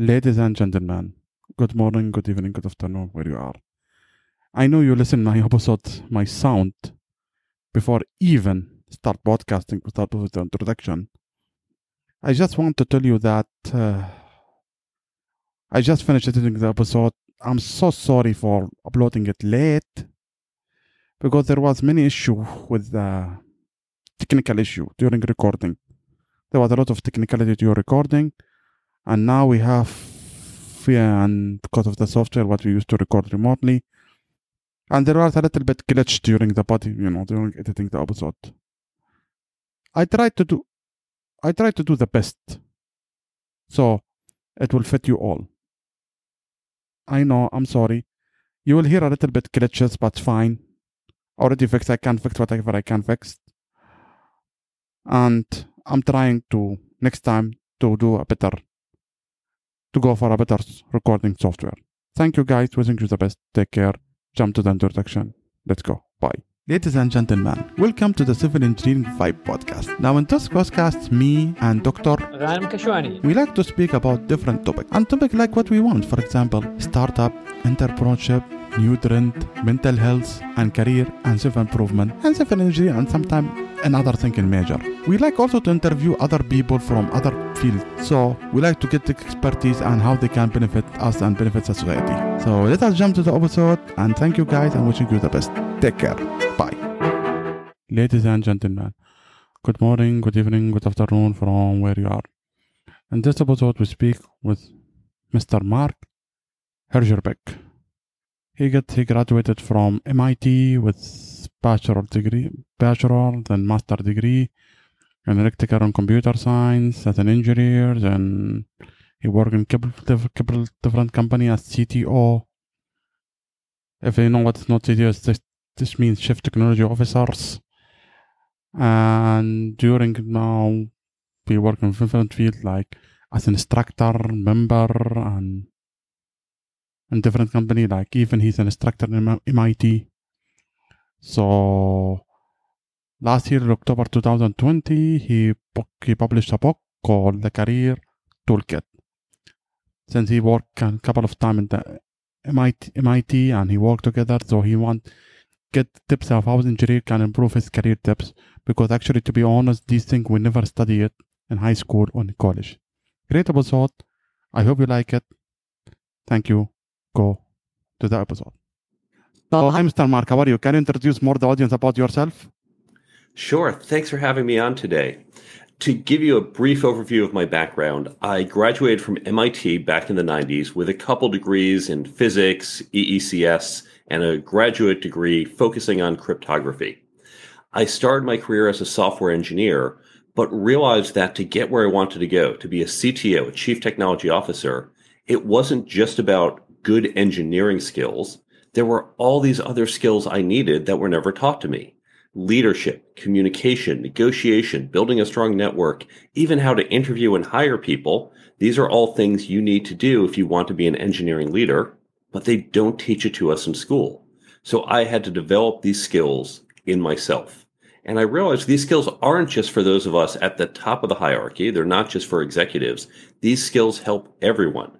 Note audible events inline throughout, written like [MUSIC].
Ladies and gentlemen, good morning, good evening, good afternoon, where you are. I know you listen my episode, my sound, before even start broadcasting, start with the introduction. I just want to tell you that uh, I just finished editing the episode. I'm so sorry for uploading it late because there was many issue with the technical issue during recording. There was a lot of technicality during recording, and now we have yeah, and because of the software what we used to record remotely, and there was a little bit glitch during the body, you know, during editing the episode. I tried to do, I tried to do the best, so it will fit you all. I know, I'm sorry. You will hear a little bit glitches, but fine. Already fixed. I can fix whatever I can fix and I'm trying to next time to do a better to go for a better recording software. Thank you guys, wishing you the best. Take care. Jump to the introduction. Let's go. Bye. Ladies and gentlemen, welcome to the Civil Engineering Vibe podcast. Now, in this podcast, me and Dr. Ghanem Kashwani. We like to speak about different topics and topics like what we want. For example, startup, entrepreneurship, new trend, mental health and career and self-improvement and self-engineering and sometimes another thing in major. We like also to interview other people from other fields. So we like to get the expertise and how they can benefit us and benefit society. So let us jump to the episode and thank you guys and wishing you the best. Take care. Bye. Ladies and gentlemen, good morning, good evening, good afternoon from where you are. In this episode we speak with Mr. Mark Herschberg. He got he graduated from MIT with bachelor degree, bachelor then master degree in electrical and computer science as an engineer. Then he worked in couple, different company as CTO. If you know what's not CTO is, this, this means chief technology officers. And during now, we work in different fields like as an instructor, member, and in different company. Like even he's an instructor in MIT. So last year, in October 2020, he he published a book called The Career Toolkit. Since he worked a couple of times in the MIT, MIT and he worked together, so he want get tips of how engineer can improve his career tips. Because actually, to be honest, these things we never study it in high school or in college. Great episode. I hope you like it. Thank you. Go to the episode. So, hi, Mr. Mark. How are you? Can you introduce more the audience about yourself? Sure. Thanks for having me on today. To give you a brief overview of my background, I graduated from MIT back in the 90s with a couple degrees in physics, EECS, and a graduate degree focusing on cryptography. I started my career as a software engineer, but realized that to get where I wanted to go, to be a CTO, a chief technology officer, it wasn't just about good engineering skills. There were all these other skills I needed that were never taught to me leadership, communication, negotiation, building a strong network, even how to interview and hire people. These are all things you need to do if you want to be an engineering leader, but they don't teach it to us in school. So I had to develop these skills in myself. And I realized these skills aren't just for those of us at the top of the hierarchy. They're not just for executives. These skills help everyone.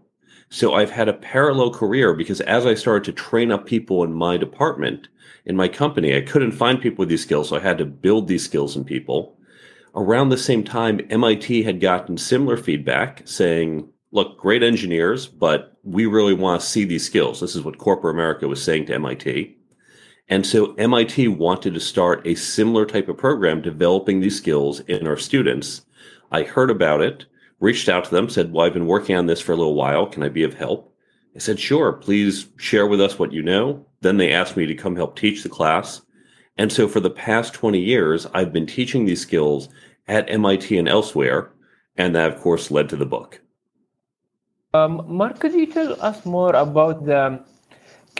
So I've had a parallel career because as I started to train up people in my department, in my company, I couldn't find people with these skills. So I had to build these skills in people. Around the same time, MIT had gotten similar feedback saying, look, great engineers, but we really want to see these skills. This is what corporate America was saying to MIT. And so MIT wanted to start a similar type of program developing these skills in our students. I heard about it, reached out to them, said, Well, I've been working on this for a little while. Can I be of help? I said, Sure, please share with us what you know. Then they asked me to come help teach the class. And so for the past 20 years, I've been teaching these skills at MIT and elsewhere. And that, of course, led to the book. Um, Mark, could you tell us more about the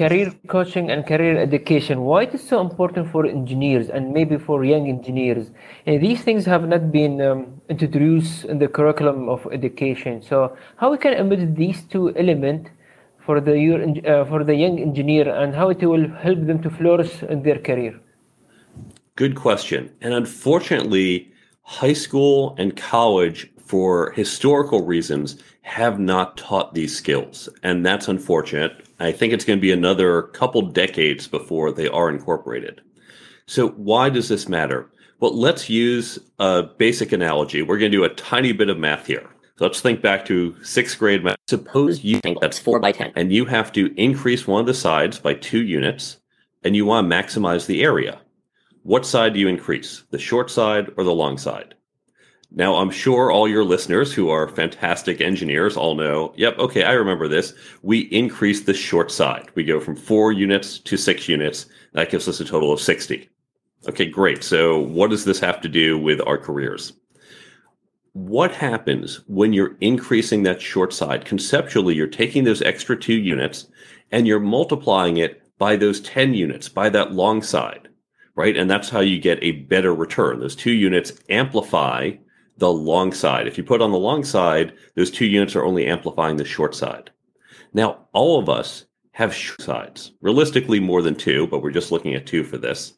career coaching and career education? Why it is so important for engineers and maybe for young engineers? And these things have not been um, introduced in the curriculum of education. So how we can embed these two elements for the uh, for the young engineer and how it will help them to flourish in their career? Good question. And unfortunately, high school and college for historical reasons, have not taught these skills. And that's unfortunate. I think it's going to be another couple decades before they are incorporated. So, why does this matter? Well, let's use a basic analogy. We're going to do a tiny bit of math here. So let's think back to sixth grade math. Suppose you think that's 4 by 10. And you have to increase one of the sides by two units, and you want to maximize the area. What side do you increase, the short side or the long side? Now, I'm sure all your listeners who are fantastic engineers all know, yep, okay, I remember this. We increase the short side. We go from four units to six units. That gives us a total of 60. Okay, great. So, what does this have to do with our careers? What happens when you're increasing that short side? Conceptually, you're taking those extra two units and you're multiplying it by those 10 units, by that long side, right? And that's how you get a better return. Those two units amplify the long side. If you put on the long side, those two units are only amplifying the short side. Now, all of us have short sides, realistically more than two, but we're just looking at two for this.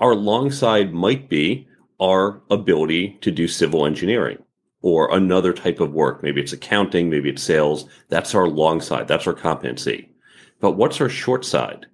Our long side might be our ability to do civil engineering or another type of work. Maybe it's accounting, maybe it's sales. That's our long side. That's our competency. But what's our short side?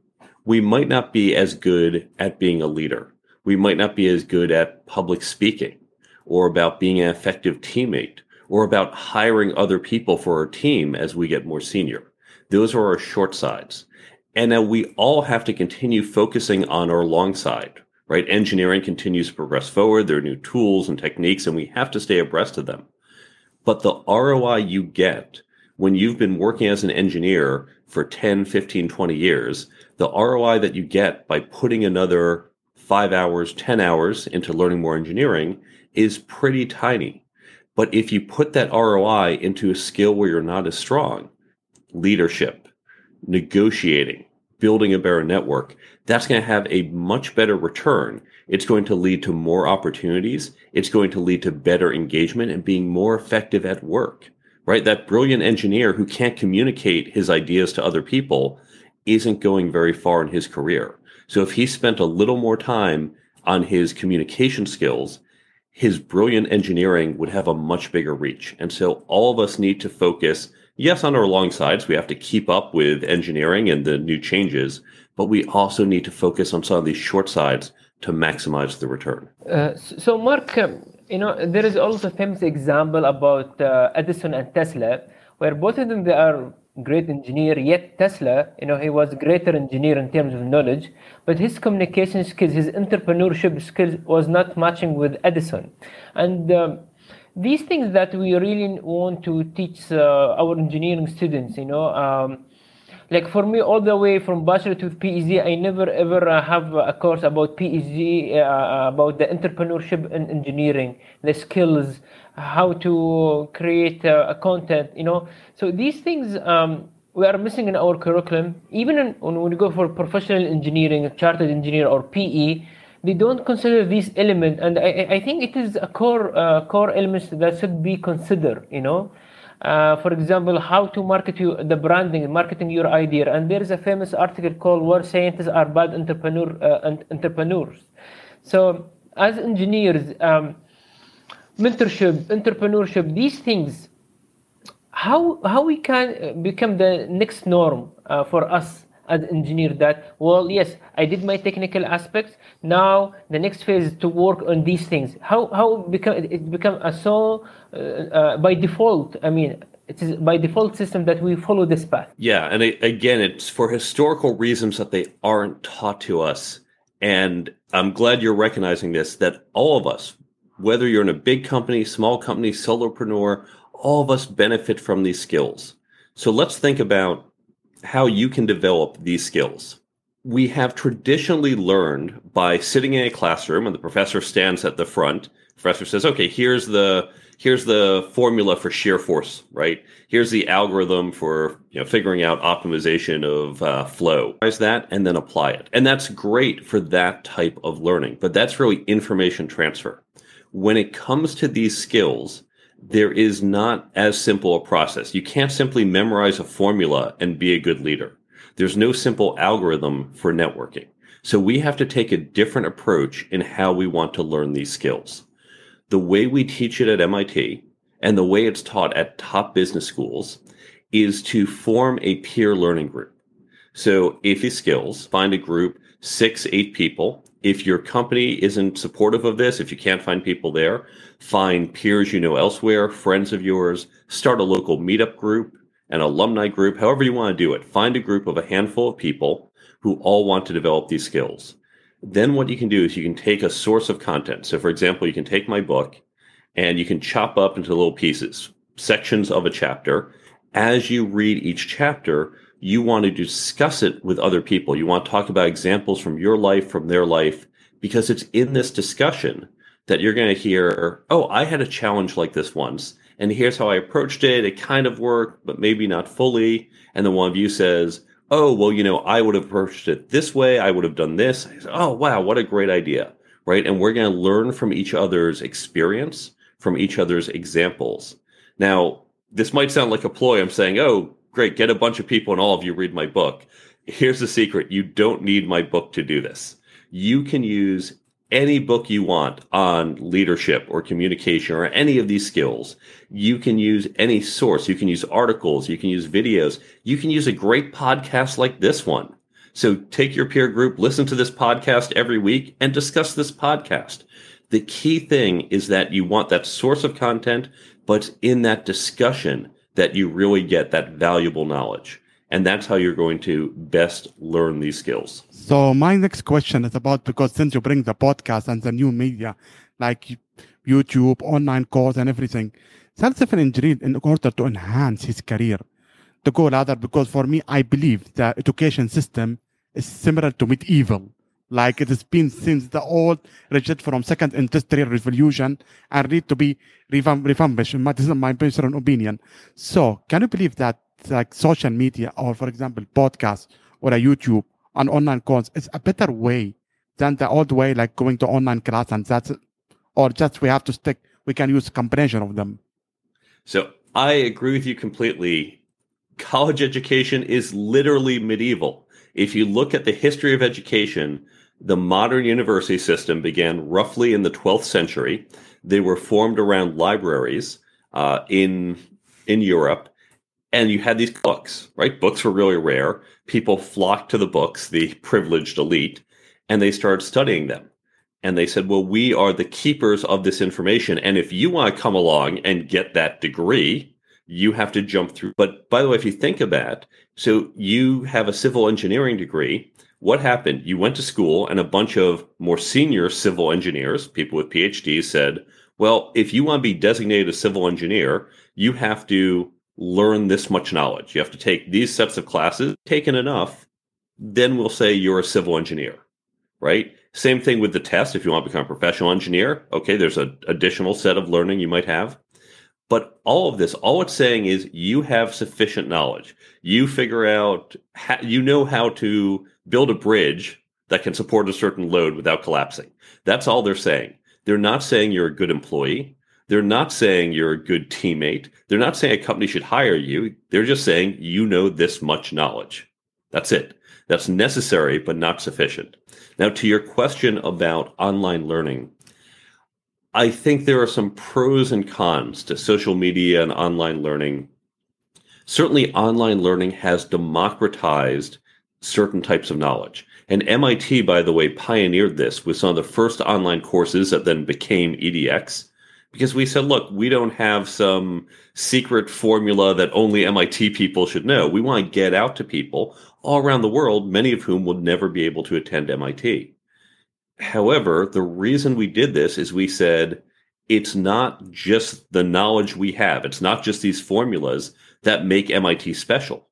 We might not be as good at being a leader. We might not be as good at public speaking or about being an effective teammate or about hiring other people for our team as we get more senior. Those are our short sides. And now we all have to continue focusing on our long side, right? Engineering continues to progress forward. There are new tools and techniques, and we have to stay abreast of them. But the ROI you get when you've been working as an engineer for 10, 15, 20 years, the ROI that you get by putting another five hours, 10 hours into learning more engineering is pretty tiny. But if you put that ROI into a skill where you're not as strong, leadership, negotiating, building a better network, that's going to have a much better return. It's going to lead to more opportunities. It's going to lead to better engagement and being more effective at work, right? That brilliant engineer who can't communicate his ideas to other people isn't going very far in his career. So if he spent a little more time on his communication skills, his brilliant engineering would have a much bigger reach. And so all of us need to focus, yes, on our long sides. We have to keep up with engineering and the new changes, but we also need to focus on some of these short sides to maximize the return. Uh, so, Mark, um, you know, there is also a famous example about uh, Edison and Tesla, where both of them they are great engineer, yet Tesla, you know, he was greater engineer in terms of knowledge, but his communication skills, his entrepreneurship skills was not matching with Edison. And um, these things that we really want to teach uh, our engineering students, you know, um, like for me, all the way from bachelor to PhD, I never ever uh, have a course about PhD, uh, about the entrepreneurship and engineering, the skills, how to create uh, a content, you know. So these things um, we are missing in our curriculum. Even in, when we go for professional engineering, a chartered engineer or PE, they don't consider these elements, and I, I think it is a core uh, core elements that should be considered, you know. Uh, for example, how to market you, the branding, marketing your idea. And there is a famous article called "Why Scientists Are Bad Entrepreneur uh, Entrepreneurs." So, as engineers, um, mentorship, entrepreneurship, these things, how how we can become the next norm uh, for us as engineer that well yes i did my technical aspects. Now the next phase is to work on these things. How how become it become a so uh, uh, by default i mean it is by default system that we follow this path. Yeah and it, again it's for historical reasons that they aren't taught to us. And i'm glad you're recognizing this that all of us whether you're in a big company, small company, solopreneur, all of us benefit from these skills. So let's think about how you can develop these skills. We have traditionally learned by sitting in a classroom and the professor stands at the front. Professor says, okay, here's the here's the formula for shear force, right? Here's the algorithm for you know figuring out optimization of uh, flow. Is that and then apply it, and that's great for that type of learning. But that's really information transfer when it comes to these skills, there is not as simple a process. You can't simply memorize a formula and be a good leader. There's no simple algorithm for networking. So we have to take a different approach in how we want to learn these skills. The way we teach it at MIT and the way it's taught at top business schools is to form a peer learning group. So if you skills, find a group, six, eight people. If your company isn't supportive of this, if you can't find people there, find peers you know elsewhere, friends of yours, start a local meetup group, an alumni group, however you want to do it. Find a group of a handful of people who all want to develop these skills. Then what you can do is you can take a source of content. So for example, you can take my book and you can chop up into little pieces, sections of a chapter. As you read each chapter, you want to discuss it with other people. You want to talk about examples from your life, from their life, because it's in mm-hmm. this discussion that you're going to hear, oh, I had a challenge like this once, and here's how I approached it. It kind of worked, but maybe not fully. And then one of you says, oh, well, you know, I would have approached it this way. I would have done this. Say, oh, wow, what a great idea. Right. And we're going to learn from each other's experience, from each other's examples. Now, this might sound like a ploy. I'm saying, oh, great, get a bunch of people and all of you read my book. Here's the secret you don't need my book to do this. You can use any book you want on leadership or communication or any of these skills. You can use any source. You can use articles. You can use videos. You can use a great podcast like this one. So take your peer group, listen to this podcast every week and discuss this podcast. The key thing is that you want that source of content, but in that discussion that you really get that valuable knowledge. And that's how you're going to best learn these skills. So my next question is about because since you bring the podcast and the new media like YouTube, online course and everything, self engineer in order to enhance his career to go ladder because for me I believe the education system is similar to medieval. Like it has been since the old rigid from second industrial revolution and need to be refurbished. This is my personal opinion. So can you believe that like social media or for example podcast or a YouTube and online course is a better way than the old way like going to online class and that's or just we have to stick we can use combination of them. So I agree with you completely. College education is literally medieval. If you look at the history of education, the modern university system began roughly in the 12th century. They were formed around libraries uh, in in Europe, and you had these books. Right, books were really rare. People flocked to the books, the privileged elite, and they started studying them. And they said, "Well, we are the keepers of this information, and if you want to come along and get that degree, you have to jump through." But by the way, if you think about, that, so you have a civil engineering degree what happened? You went to school, and a bunch of more senior civil engineers, people with PhDs, said, Well, if you want to be designated a civil engineer, you have to learn this much knowledge. You have to take these sets of classes, taken enough, then we'll say you're a civil engineer, right? Same thing with the test. If you want to become a professional engineer, okay, there's an additional set of learning you might have. But all of this, all it's saying is you have sufficient knowledge. You figure out, you know how to build a bridge that can support a certain load without collapsing. That's all they're saying. They're not saying you're a good employee. They're not saying you're a good teammate. They're not saying a company should hire you. They're just saying you know this much knowledge. That's it. That's necessary, but not sufficient. Now, to your question about online learning, I think there are some pros and cons to social media and online learning. Certainly, online learning has democratized certain types of knowledge. And MIT, by the way, pioneered this with some of the first online courses that then became EDX because we said, look, we don't have some secret formula that only MIT people should know. We want to get out to people all around the world, many of whom will never be able to attend MIT. However, the reason we did this is we said it's not just the knowledge we have, it's not just these formulas that make MIT special,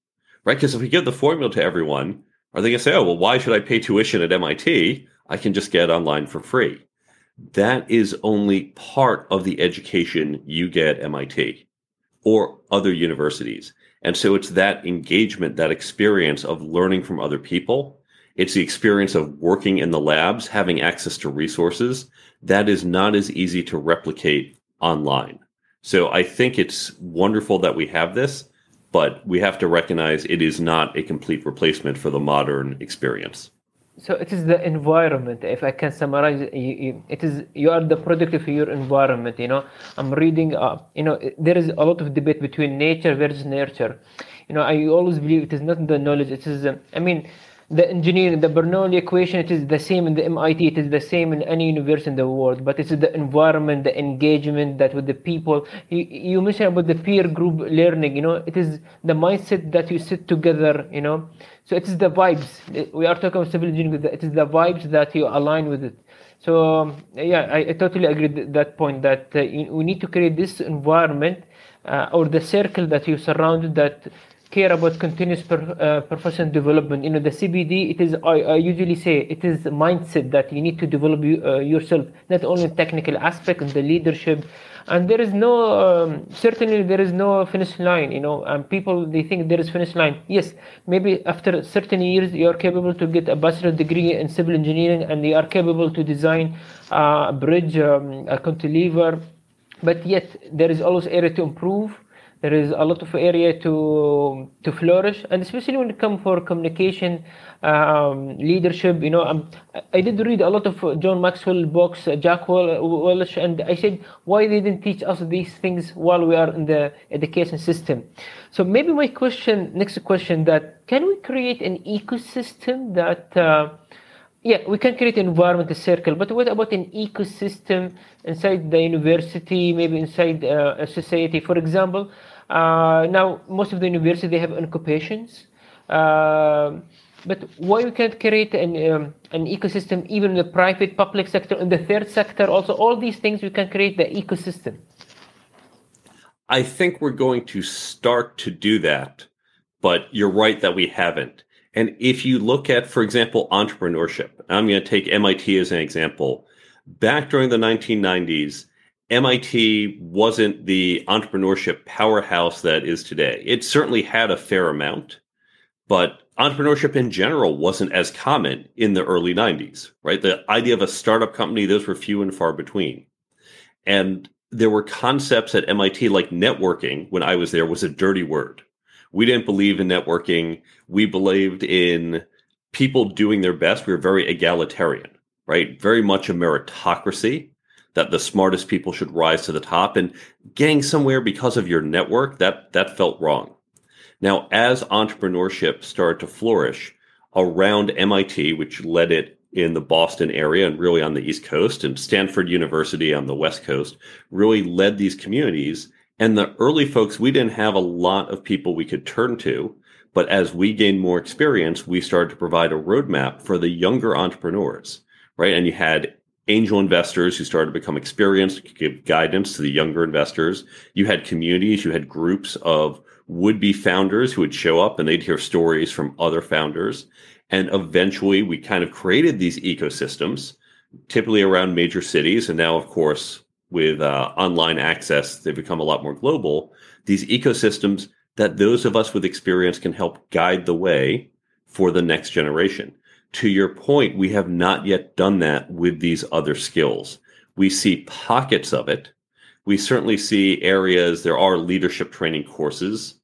right? Because if we give the formula to everyone, are they going to say, oh, well, why should I pay tuition at MIT? I can just get online for free. That is only part of the education you get at MIT or other universities. And so it's that engagement, that experience of learning from other people it's the experience of working in the labs, having access to resources that is not as easy to replicate online. So I think it's wonderful that we have this, but we have to recognize it is not a complete replacement for the modern experience. so it is the environment. If I can summarize it, is you are the product of your environment. You know, I'm reading. Uh, you know, there is a lot of debate between nature versus nurture. You know, I always believe it is not the knowledge. It is. Uh, I mean, the engineering, the Bernoulli equation, it is the same in the MIT, it is the same in any university in the world, but it's the environment, the engagement that with the people. You, you mentioned about the peer group learning, you know, it is the mindset that you sit together, you know. So it is the vibes. We are talking about civil engineering, it is the vibes that you align with it. So yeah, I, I, totally agree with that point that uh, you, we need to create this environment uh, or the circle that you surround that care about continuous per, uh, professional development. You know, the CPD, it is, I, I, usually say, it is mindset that you need to develop you, uh, yourself, not only technical aspect and the leadership. And there is no, um, certainly there is no finish line, you know, and people, they think there is finish line. Yes, maybe after certain years, you are capable to get a bachelor degree in civil engineering and you are capable to design uh, a bridge, um, a cantilever, but yet there is always area to improve there is a lot of area to to flourish and especially when it comes for communication um, leadership you know um, i did read a lot of john maxwell books uh, jack welch and i said why they didn't teach us these things while we are in the education system? So maybe my question next question that can we create an ecosystem that uh, yeah, we can create an environment, a circle, but what about an ecosystem inside the university, maybe inside uh, a society? For example, uh, now most of the university they have occupations, uh, but why we can't create an um, an ecosystem even in the private, public sector, in the third sector? Also, all these things we can create the ecosystem. I think we're going to start to do that, but you're right that we haven't. And if you look at, for example, entrepreneurship, I'm going to take MIT as an example. Back during the 1990s, MIT wasn't the entrepreneurship powerhouse that is today. It certainly had a fair amount, but entrepreneurship in general wasn't as common in the early 90s, right? The idea of a startup company, those were few and far between. And there were concepts at MIT like networking when I was there was a dirty word we didn't believe in networking. We believed in people doing their best. We were very egalitarian, right? Very much a meritocracy that the smartest people should rise to the top and getting somewhere because of your network that that felt wrong. Now, as entrepreneurship started to flourish around MIT, which led it in the Boston area and really on the East Coast, and Stanford University on the West Coast, really led these communities and the early folks, we didn't have a lot of people we could turn to. But as we gained more experience, we started to provide a roadmap for the younger entrepreneurs, right? And you had angel investors who started to become experienced, give guidance to the younger investors. You had communities, you had groups of would be founders who would show up and they'd hear stories from other founders. And eventually we kind of created these ecosystems, typically around major cities. And now, of course, with uh, online access, they've become a lot more global. These ecosystems that those of us with experience can help guide the way for the next generation. To your point, we have not yet done that with these other skills. We see pockets of it. We certainly see areas, there are leadership training courses.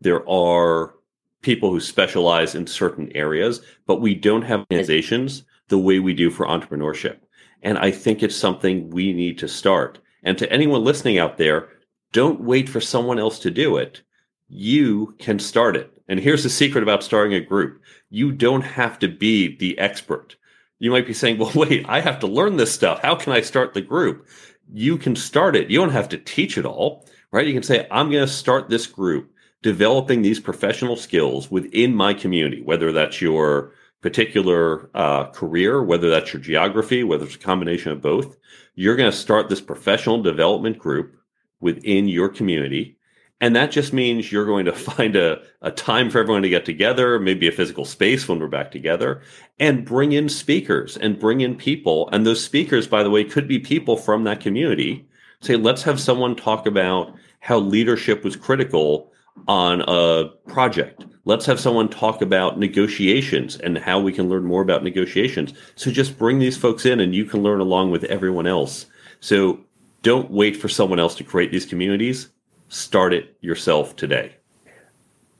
There are people who specialize in certain areas, but we don't have organizations the way we do for entrepreneurship. And I think it's something we need to start. And to anyone listening out there, don't wait for someone else to do it. You can start it. And here's the secret about starting a group you don't have to be the expert. You might be saying, well, [LAUGHS] wait, I have to learn this stuff. How can I start the group? You can start it. You don't have to teach it all, right? You can say, I'm going to start this group developing these professional skills within my community, whether that's your particular uh, career, whether that's your geography, whether it's a combination of both, you're going to start this professional development group within your community. And that just means you're going to [LAUGHS] find a, a time for everyone to get together, maybe a physical space when we're back together, and bring in speakers and bring in people. And those speakers, by the way, could be people from that community. Say, let's have someone talk about how leadership was critical on a project. Let's have someone talk about negotiations and how we can learn more about negotiations. So just bring these folks in and you can learn along with everyone else. So don't wait for someone else to create these communities. Start it yourself today.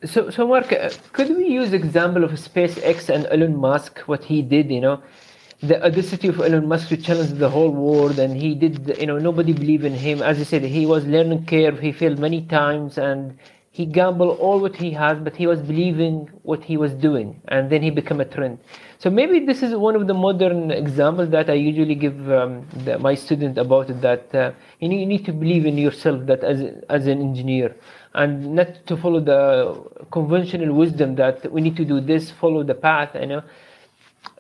So, so Mark, uh, could we use example of SpaceX and Elon Musk, what he did, you know, the audacity of Elon Musk to challenge the whole world, and he did, you know, nobody believed in him. As I said, he was learning curve. He failed many times, and he gambled all what he has, but he was believing what he was doing, and then he became a trend. So maybe this is one of the modern examples that I usually give um, the, my student about it. That uh, you, need, you need to believe in yourself. That as as an engineer, and not to follow the conventional wisdom that we need to do this, follow the path. You know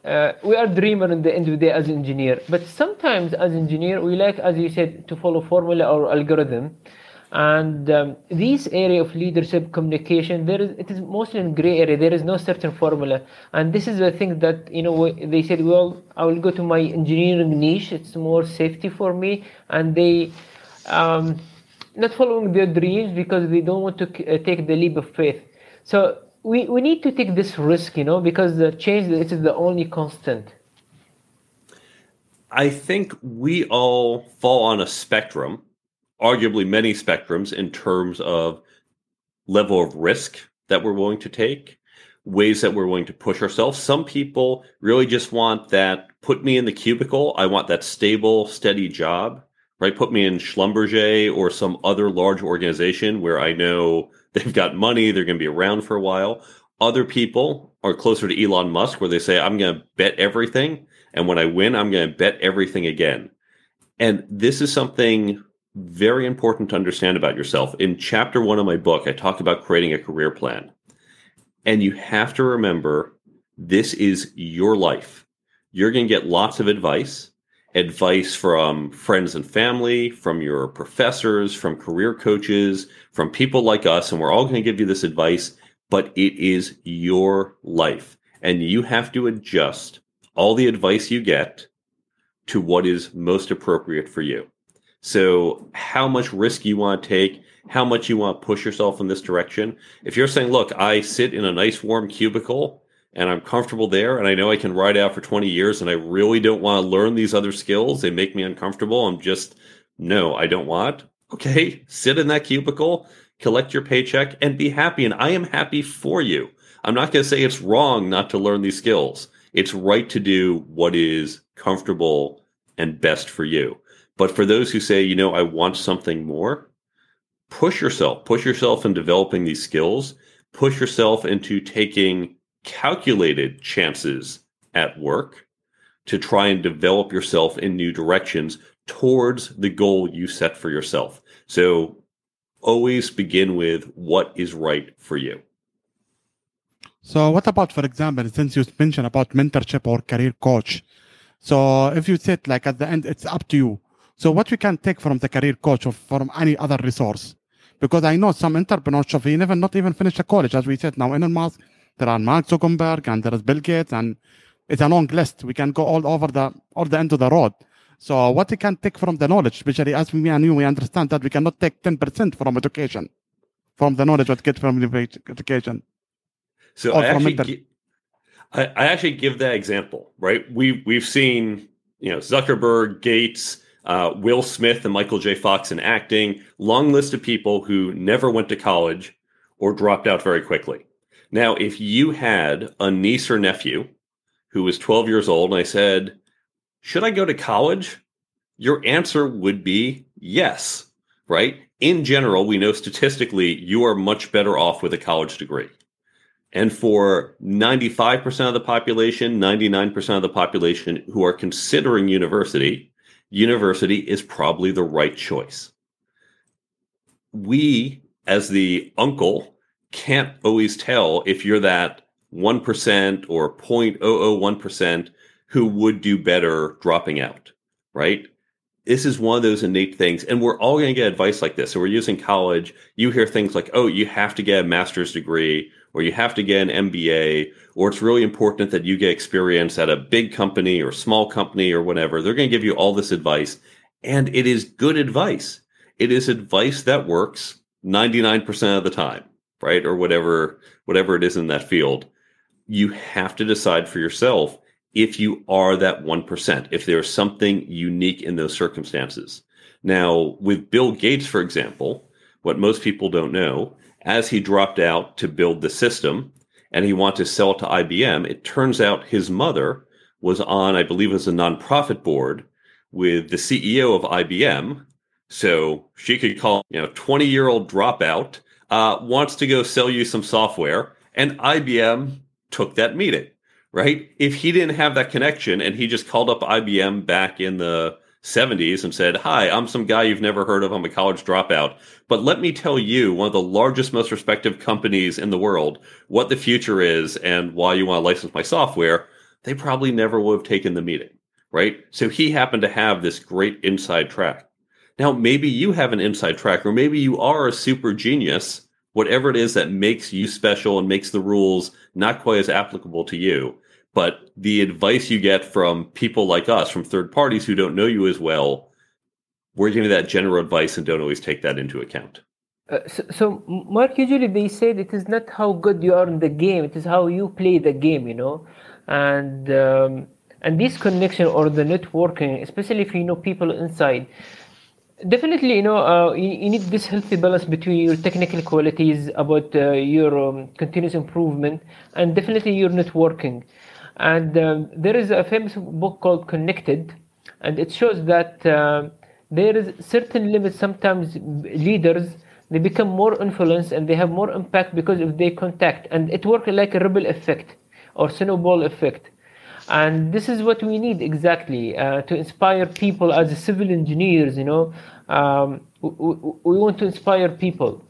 uh, we are dreamer in the end of the day as engineer but sometimes as engineer we like as you said to follow formula or algorithm and um, this area of leadership communication there is it is mostly in gray area. There is no certain formula. And this is the thing that you know they said well i will go to my engineering niche. It's more safety for me. And they um, not following their dreams because they don't want to uh, take the leap of faith. So we, we need to take this risk, you know, because the change it is the only constant. I think we all fall on a spectrum, arguably many spectrums, in terms of level of risk that we're willing to take, ways that we're willing to push ourselves. Some people really just want that put me in the cubicle. I want that stable, steady job, right? Put me in Schlumberger or some other large organization where I know [LAUGHS] They've got money. They're going to be around for a while. Other people are closer to Elon Musk, where they say, I'm going to bet everything. And when I win, I'm going to bet everything again. And this is something very important to understand about yourself. In chapter one of my book, I talk about creating a career plan. And you have to remember this is your life. You're going to get lots of advice advice from friends and family, from your professors, from career coaches, from people like us, and we're all going to give you this advice, but it is your life. And you have to adjust all the advice you get to what is most appropriate for you. So, how much risk you want to take, how much you want to push yourself in this direction. If you're saying, look, I sit in a nice warm cubicle and I'm comfortable there and I know I can ride out for 20 years and I really don't want to learn these other skills. They make me uncomfortable. I'm just, no, I don't want. Okay, sit in that cubicle, collect your paycheck and be happy. And I am happy for you. I'm not going to say it's wrong not to learn these skills. It's right to do what is comfortable and best for you. But for those who say, you know, I want something more, push yourself, push yourself in developing these skills, push yourself into taking calculated chances at work to try and develop yourself in new directions towards the goal you set for yourself. So always begin with what is right for you. So, what about, for example, since you mentioned about mentorship or career coach? So, if you said like at the end, it's up to you. So, what we can take from the career coach or from any other resource? Because I know some entrepreneurship, he never not even finished a college, as we said now. Elon Musk there are Mark Zuckerberg and there is Bill Gates, and it's a long list. We can go all over the all the end of the road. So what we can take from the knowledge, especially as me and you, we understand that we cannot take 10% from education, from the knowledge we get from the education. So I actually, I, I actually give that example, right? We we've seen, you know, Zuckerberg, Gates, uh, Will Smith, and Michael J. Fox in acting. Long list of people who never went to college or dropped out very quickly. Now, if you had a niece or nephew who was 12 years old and I said, Should I go to college? Your answer would be yes, right? In general, we know statistically you are much better off with a college degree. And for 95% of the population, 99% of the population who are considering university, university is probably the right choice. We, as the uncle can't always tell if you're that 1% or 0.001% who would do better dropping out, right? This is one of those innate things. And we're all going to get advice like this. So we're using college. You hear things like, oh, you have to get a master's degree or you have to get an MBA or it's really important that you get experience at a big company or small company or whatever. They're going to give you all this advice. And it is good advice. It is advice that works 99% of the time right? Or whatever whatever it is in that field. You have to decide for yourself if you are that 1%, if there's something unique in those circumstances. Now, with Bill Gates, for example, what most people don't know As he dropped out to build the system and he wanted to sell it to IBM, it turns out his mother was on, I believe, it was a nonprofit board with the CEO of IBM. So she could call, you know, 20 year old dropout uh, wants to go sell you some software. And IBM took that meeting, right? If he didn't have that connection and he just called up IBM back in the 70s and said, Hi, I'm some guy you've never heard of. I'm a college dropout. But let me tell you, one of the largest, most respected companies in the world, what the future is and why you want to license my software, they probably never would have taken the meeting, right? So he happened to have this great inside track. Now, maybe you have an inside track, or maybe you are a super genius, whatever it is that makes you special and makes the rules not quite as applicable to you. But the advice you get from people like us, from third parties who don't know you as well, we're giving that general advice and don't always take that into account. Uh, so, so, Mark, usually they said it is not how good you are in the game; it is how you play the game. You know, and um, and this connection or the networking, especially if you know people inside, definitely you know uh, you, you, need this healthy balance between your technical qualities about uh, your um, continuous improvement and definitely your networking and um, there is a famous book called connected and it shows that uh, there is certain limits. Sometimes leaders they become more influence and they have more impact because of their contact. And it works like a ripple effect or snowball effect. And this is what we need exactly uh, to inspire people as civil engineers you know. Um, we, we, want to inspire people.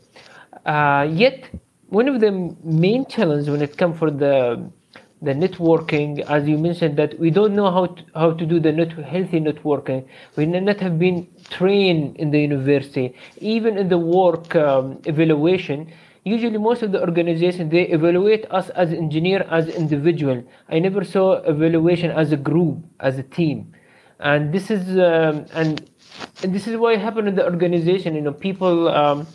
Uh, yet one of the main challenges when it comes for the the networking as you mentioned that we don't know how to, how to do the net, healthy networking. We not have been trained in the university. Even in the work um, evaluation usually most of the organizations they evaluate us as engineer as individual. I never saw evaluation as a group as a team. And this is um, and, and, this is what happened in the organization you know people um,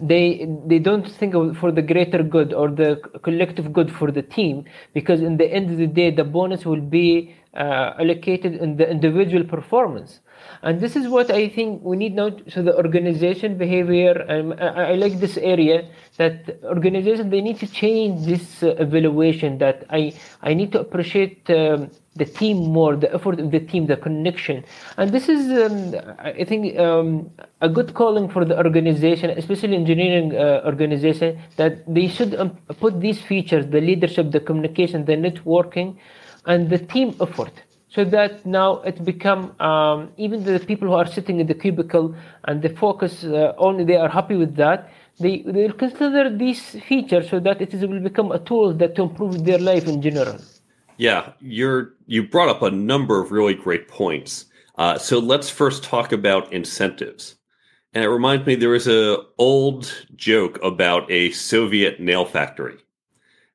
they they don't think of for the greater good or the collective good for the team because in the end of the day the bonus will be uh, allocated in the individual performance and this is what I think we need now. So the organization behavior, um, I, I, like this area that organization they need to change this uh, evaluation. That I I need to appreciate um, the team more, the effort of the team, the connection, and this is um, I think um, a good calling for the organization, especially engineering uh, organization, that they should um, put these features: the leadership, the communication, the networking, and the team effort so that now it become um, even the people who are sitting in the cubicle and the focus uh, only they are happy with that they they will consider these features so that it is, will become a tool that to improve their life in general yeah you're you brought up a number of really great points. Uh, so let's first talk about incentives. And it reminds me there was a old joke about a soviet nail factory.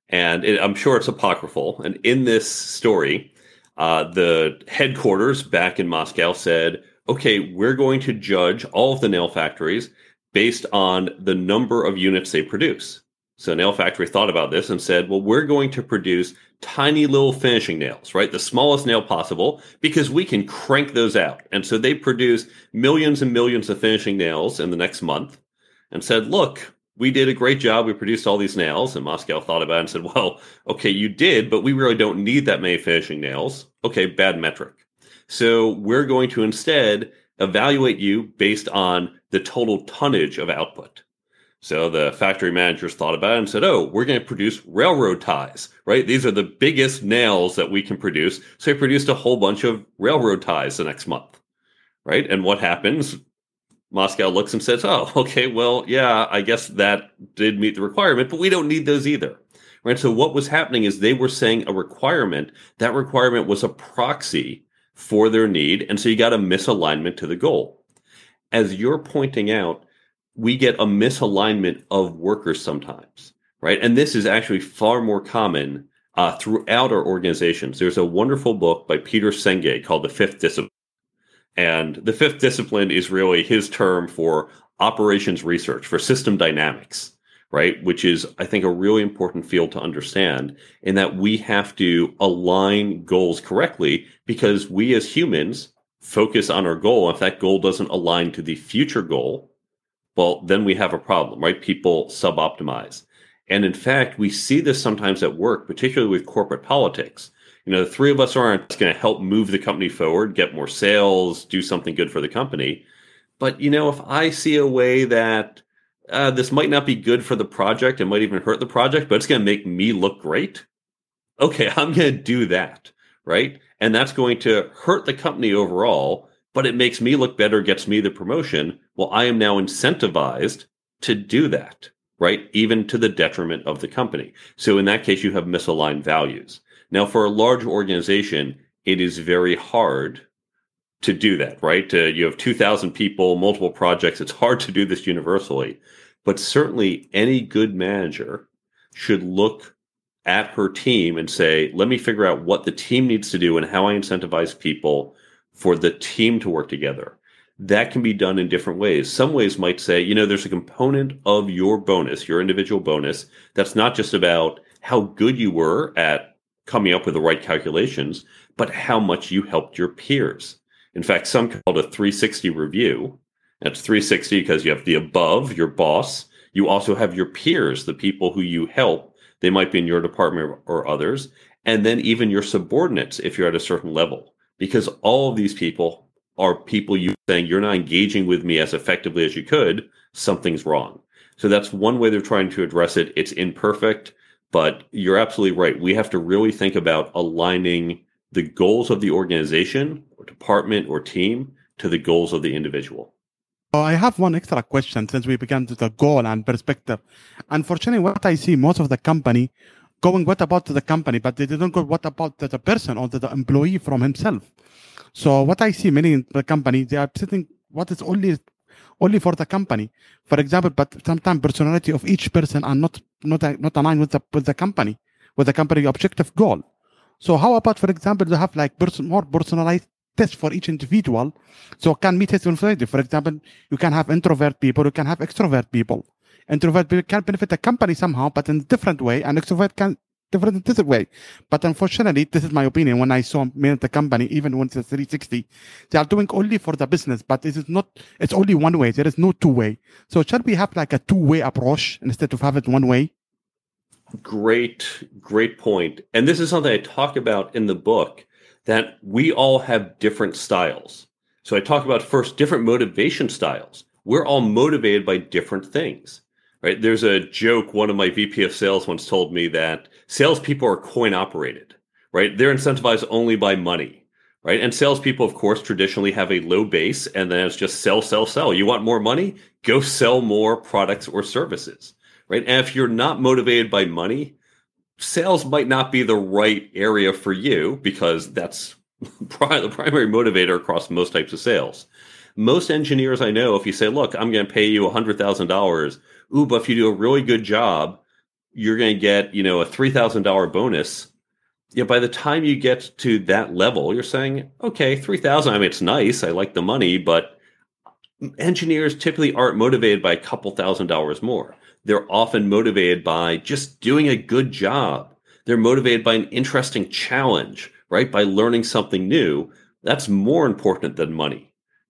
And it, i'm sure it's apocryphal. And in this story uh, the headquarters back in Moscow said, okay, we're going to judge all of the nail factories based on the number of units they produce. So Nail Factory thought about this and said, well, we're going to produce tiny little finishing nails, right? The smallest nail possible because we can crank those out. And so they produced millions and millions of finishing nails in the next month and said, look, we did a great job. We produced all these nails. And Moscow thought about it and said, well, okay, you did, but we really don't need that many finishing nails. Okay, bad metric. So we're going to instead evaluate you based on the total tonnage of output. So the factory managers thought about it and said, oh, we're going to produce railroad ties, right? These are the biggest nails that we can produce. So they produced a whole bunch of railroad ties the next month, right? And what happens? Moscow looks and says, "Oh, [LAUGHS] okay, well, yeah, I guess that did meet the requirement, but we don't need those either." Right? So what was happening is they were saying a requirement, that requirement was a proxy for their need, and so you got a misalignment to the goal. As you're pointing out, we get a misalignment of workers sometimes, right? And this is actually far more common uh, throughout our organizations. There's a wonderful book by Peter Senge called The Fifth Discipline and the fifth discipline is really his term for operations research, for system dynamics, right? Which is, I think, a really important field to understand in that we have to align goals correctly because we as humans focus on our goal. If that goal doesn't align to the future goal, well, then we have a problem, right? People suboptimize. And in fact, we see this sometimes at work, particularly with corporate politics. You know, the three of us aren't going to help move the company forward, get more sales, do something good for the company. But, you know, if I see a way that uh, this might not be good for the project, it might even hurt the project, but it's going to make me look great. Okay, [LAUGHS] I'm going to do that, right? And that's going to hurt the company overall, but it makes me look better, gets me the promotion. Well, I am now incentivized to do that right? Even to the detriment of the company. So in that case, you have misaligned values. Now, for a large organization, it is very hard to do that, right? Uh, you have 2,000 people, multiple projects. It's hard to do this universally. But certainly, any good manager should look at her team and say, let me figure out what the team needs to do and how I incentivize people for the team to work together that can be done in different ways. Some ways might say, you know, there's a component of your bonus, your individual bonus, that's not just about how good you were at coming up with the right calculations, but how much you helped your peers. In fact, some call it a 360 review. That's 360 because you have the above, your boss. You also have your peers, the people who you help. They might be in your department or others. And then even your subordinates if you're at a certain level, because all of these people are people you saying you're not engaging with me as effectively as you could, something's wrong. So that's one way they're trying to address it. It's imperfect, but you're absolutely right. We have to really think about aligning the goals of the organization or department or team to the goals of the individual. I have one extra question since we began to the goal and perspective. Unfortunately, what I see most of the company going what about the company, but they don't go what about the person or the employee from himself. So what I see many in the company, they are setting what is only only for the company. For example, but sometimes personality of each person are not not not aligned with the with the company, with the company objective goal. So how about, for example, to have like person, more personalized test for each individual? So can meet his individuality. For example, you can have introvert people, you can have extrovert people. Introvert people can benefit the company somehow, but in a different way, and extrovert can different this way. But unfortunately, this is my opinion. When I saw many of the company, even when it's 360, they are doing only for the business, but it is not, it's only one way. There is no two way. So shall we have like a two way approach instead of have it one way? Great, great point. And this is something I talk about in the book that we all have different styles. So I talk about first different motivation styles. We're all motivated by different things right? There's a joke. One of my VP of sales once told me that salespeople are coin operated, right? They're incentivized only by money, right? And salespeople, of course, traditionally have a low base and then it's just sell, sell, sell. You want more money? Go sell more products or services, right? And if you're not motivated by money, sales might not be the right area for you because that's [LAUGHS] the primary motivator across most types of sales. Most engineers I know, if you say, look, I'm going to pay you $100,000 ooh, but if you do a really good job, you're going to get, you know, a $3,000 bonus. Yeah, by the time you get to that level, you're saying, okay, 3,000, I mean, it's nice. I like the money, but engineers typically aren't motivated by a couple thousand dollars more. They're often motivated by just doing a good job. They're motivated by an interesting challenge, right? By learning something new. That's more important than money.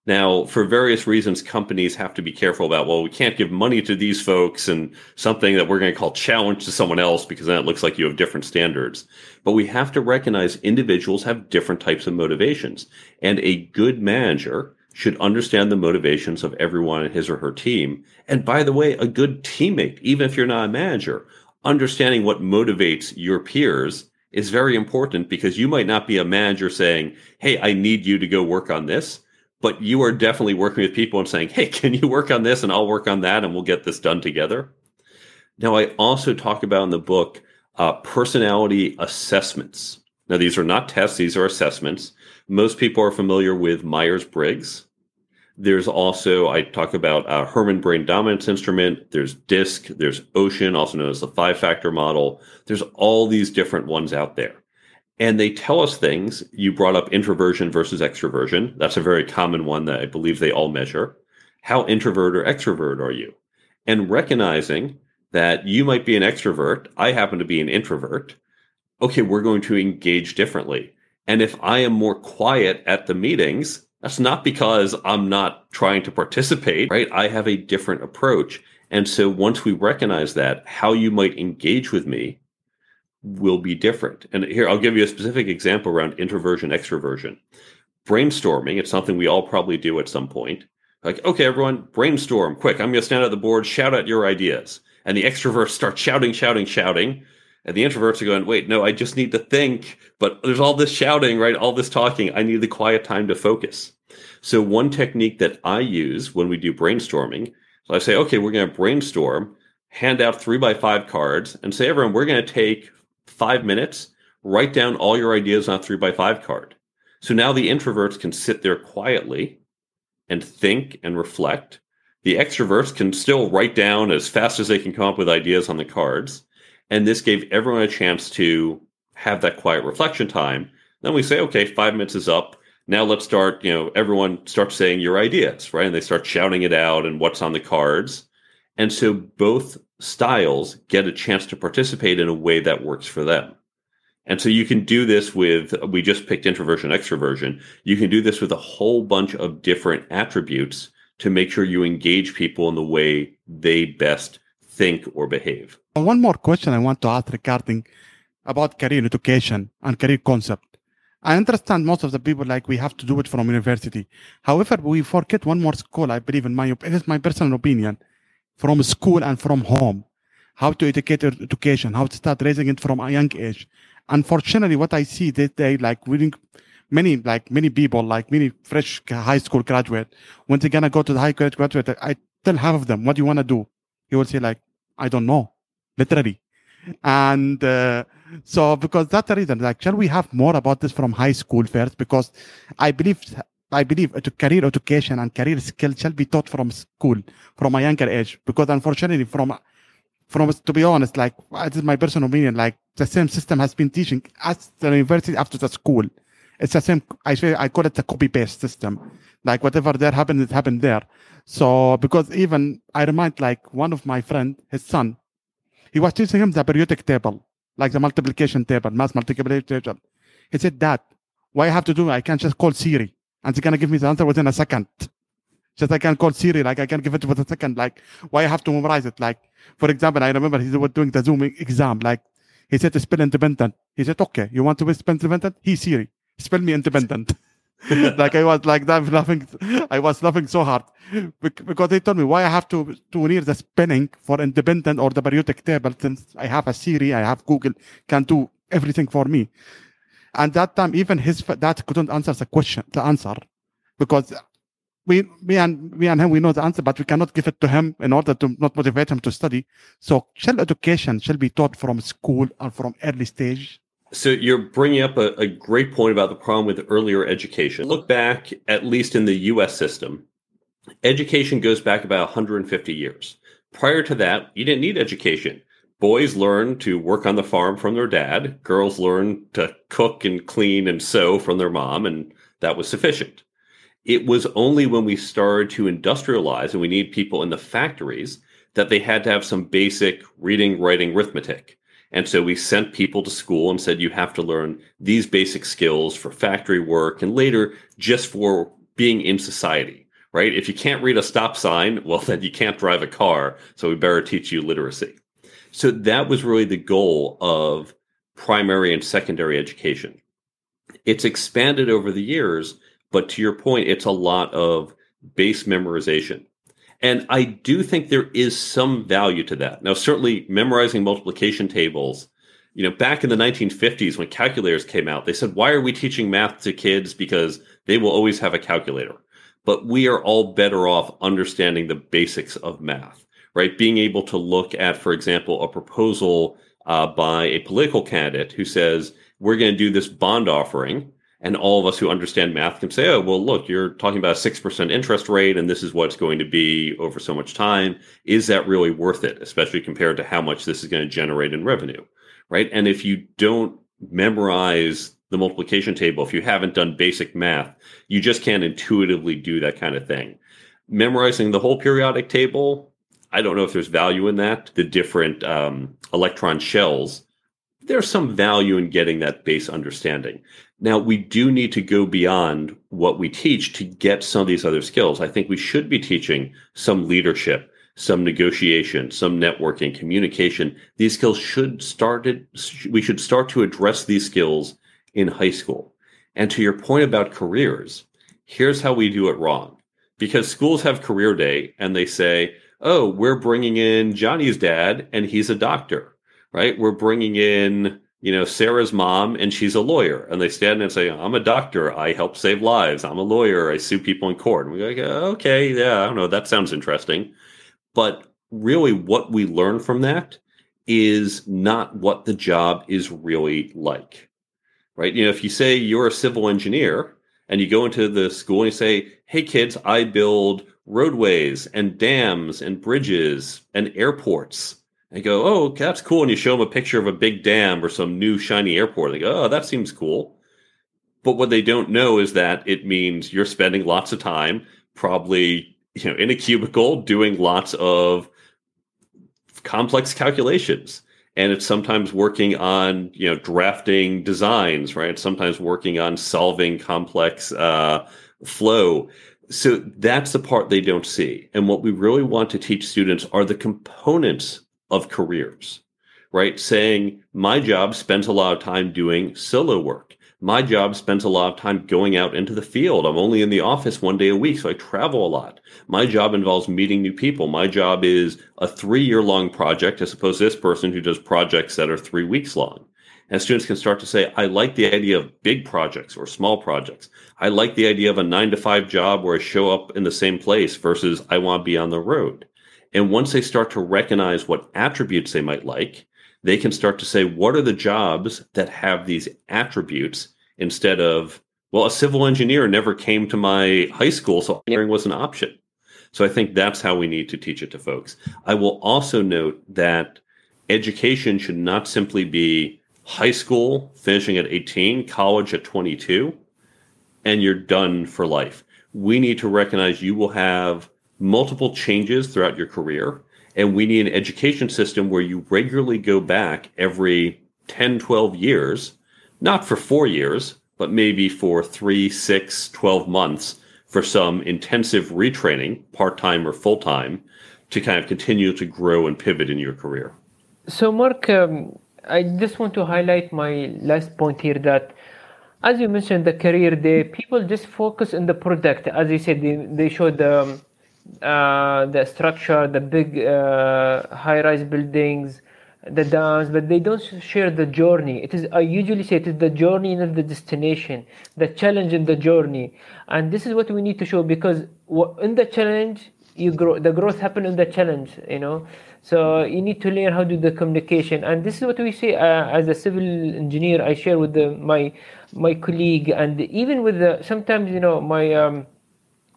Now, for various reasons, companies have to be careful about, well, we can't give money to these folks and something that we're going to call challenge to someone else because then it looks like you have different standards. But we have to recognize individuals have different types of motivations. And a good manager should understand the motivations of everyone in his or her team. And by the way, a good teammate, even if you're not a manager, understanding what motivates your peers is very important because you might not be a manager saying, Hey, I need you to go work on this but you are definitely working with people and saying, hey, can you work on this and I'll work on that and we'll get this done together. Now, I also talk about in the book uh, personality assessments. Now, these are not tests, these are assessments. Most people are familiar with Myers Briggs. There's also, I talk about a Herrmann Brain Dominance Instrument. There's DISC. There's Ocean, also known as the five factor model. There's all these different ones out there and they tell us things. You brought up introversion versus extroversion. That's a very common one that I believe they all measure. How introvert or extrovert are you? And recognizing that you might be an extrovert, I happen to be an introvert. Okay, we're going to engage differently. And if I am more quiet at the meetings, That's not because I'm not trying to participate, right? I have a different approach. And so once we recognize that, how you might engage with me will be different. And here, I'll give you a specific example around introversion, extroversion. Brainstorming, it's something we all probably do at some point. Like, okay, everyone, brainstorm quick. I'm going to stand at the board, shout out your ideas. And the [LAUGHS] extroverts start shouting, shouting, shouting. And the introverts are going, wait, no, I just need to think. But there's all this shouting, right? All this talking. I need the quiet time to focus. So one technique that I use when we do brainstorming, so I say, okay, we're going to brainstorm, hand out three by five cards, and say, everyone, we're going to take five minutes, write down all your ideas on a three by five card. So now the introverts can sit there quietly and think and reflect. The extroverts can still write down as fast as they can come up with ideas on the cards. And this gave everyone a chance to have that quiet reflection time. Then we say, okay, five minutes is up. Now let's start, you know, everyone starts saying your ideas, right? And they start shouting it out and what's on the cards. And so both styles get a chance to participate in a way that works for them. And so you can do this with, we just picked introversion, extroversion. You can do this with a whole bunch of different attributes to make sure you engage people in the way they best think or behave. One more question I want to ask regarding about career education and career concept. I understand most of the people like we have to do it from university. However, we forget one more school. I believe in my it is my personal opinion from school and from home. How to educate education, how to start raising it from a young age. Unfortunately, what I see that they like many like many people like many fresh high school graduate when they're gonna go to the high school graduate i tell half of them what do you want to do he will say like i don't know literally and uh, so because that's the reason like shall we have more about this from high school first because i believe I believe uh, to career education and career skills shall be taught from school, from a younger age. Because unfortunately, from from to be honest, like this is my personal opinion, like the same system has been teaching at the university after the school. It's the same. I say I call it the copy paste system. Like whatever there happened, it happened there. So because even I remind like one of my friend, his son, he was teaching him the periodic table, like the multiplication table, math multiplication table. He said, Dad, why I have to do? I can't just call Siri and it's gonna give me the answer within a second. Just I can call Siri, like I can give it within a second. Like why I have to memorize it? Like for example, I remember he was doing the Zoom exam. Like he said to spell independent. He said, okay, you want to spell independent? He Siri, spell me independent. [LAUGHS] like I was like that laughing. I was laughing so hard because they told me why I have to to near the spelling for independent or the periodic table since I have a Siri, I have Google can do everything for me. And that time, even his dad couldn't answer the question, the answer, because we, me and me and him, we know the answer, but we cannot give it to him in order to not motivate him to study. So, shall education shall be taught from school or from early stage? So you're bringing up a, a great point about the problem with earlier education. Look back, at least in the U.S. system, education goes back about 150 years. Prior to that, you didn't need education boys learn to work on the farm from their dad. Girls learn to cook and clean and sew from their mom, and that was sufficient. It was only when we started to industrialize and we need people in the factories that they had to have some basic reading, writing, arithmetic. And so we sent people to school and said, you have to learn these basic skills for factory work and later just for being in society, right? If you can't read a stop sign, well, [LAUGHS] then you can't drive a car. So we better teach you literacy. So that was really the goal of primary and secondary education. It's expanded over the years, but to your point, it's a lot of base memorization. And I do think there is some value to that. Now, certainly memorizing multiplication tables, you know, back in the 1950s when calculators came out, they said, why are we teaching math to kids? Because they will always have a calculator. But we are all better off understanding the basics of math right? Being able to look at, for example, a proposal uh, by a political candidate who says, we're going to do this bond offering. And all of us who understand math can say, oh, well, look, you're talking about a 6% interest rate, and this is what it's going to be over so much time. Is that really worth it, especially compared to how much this is going to generate in revenue? Right. And if you don't memorize the multiplication table, if you haven't done basic math, you just can't intuitively do that kind of thing. Memorizing the whole periodic table, I don't know if there's value in that. The different um, electron shells there's some value in getting that base understanding. Now, we do need to go beyond what we teach to get some of these other skills. I think we should be teaching some leadership, some negotiation, some networking, communication. These skills should start it, we should start to address these skills in high school. And to your point about careers, here's how we do it wrong. Because schools have career day and they say, oh, we're bringing in Johnny's dad and he's a doctor, right? We're bringing in, you know, Sarah's mom and she's a lawyer. And they stand and say, I'm a doctor. I help save lives. I'm a lawyer. I sue people in court. And we go, okay, yeah, I don't know. That sounds interesting. But really, what we learn from that is not what the job is really like, right? You know, if you say you're a civil engineer and you go into the school and you say, hey, kids, I build roadways and dams and bridges and airports. And go, oh, that's cool. And you show them a picture of a big dam or some new shiny airport. They go, oh, that seems cool. But what they don't know is that it means you're spending lots of time, probably you know, in a cubicle, doing lots of complex calculations. And it's sometimes working on, you know, drafting designs, right? Sometimes working on solving complex uh, flow so that's the part they don't see. And what we really want to teach students are the components of careers, right? Saying my job spends a lot of time doing solo work. My job spends a lot of time going out into the field. I'm only in the office one day a week, so I travel a lot. My job involves meeting new people. My job is a three year long project as opposed to this person who does projects that are three weeks long. And students can start to say, I like the idea of big projects or small projects. I like the idea of a nine to five job where I show up in the same place versus I want to be on the road. And once they start to recognize what attributes they might like, they can start to say, what are the jobs that have these attributes instead of, well, a civil engineer never came to my high school, so engineering was an option. So I think that's how we need to teach it to folks. I will also note that education should not simply be high school finishing at 18, college at 22, and you're done for life. We need to recognize you will have multiple changes throughout your career, and we need an education system where you regularly go back every 10, 12 years, not for four years, but maybe for three, six, 12 months for some intensive retraining, part time or full time, to kind of continue to grow and pivot in your career. So, Mark, um, I just want to highlight my last point here that as you mentioned the career day people just focus on the product. As you said they, they show the uh, the structure the big uh, high rise buildings the dams but they don't share the journey. It is i usually say it is the journey not the destination the challenge in the journey. And this is what we need to show because in the challenge you grow the growth happen in the challenge you know? So you need to learn how to do the communication. And this is what we say uh, as a civil engineer i share with the, my my colleague. And even with the sometimes you know my um,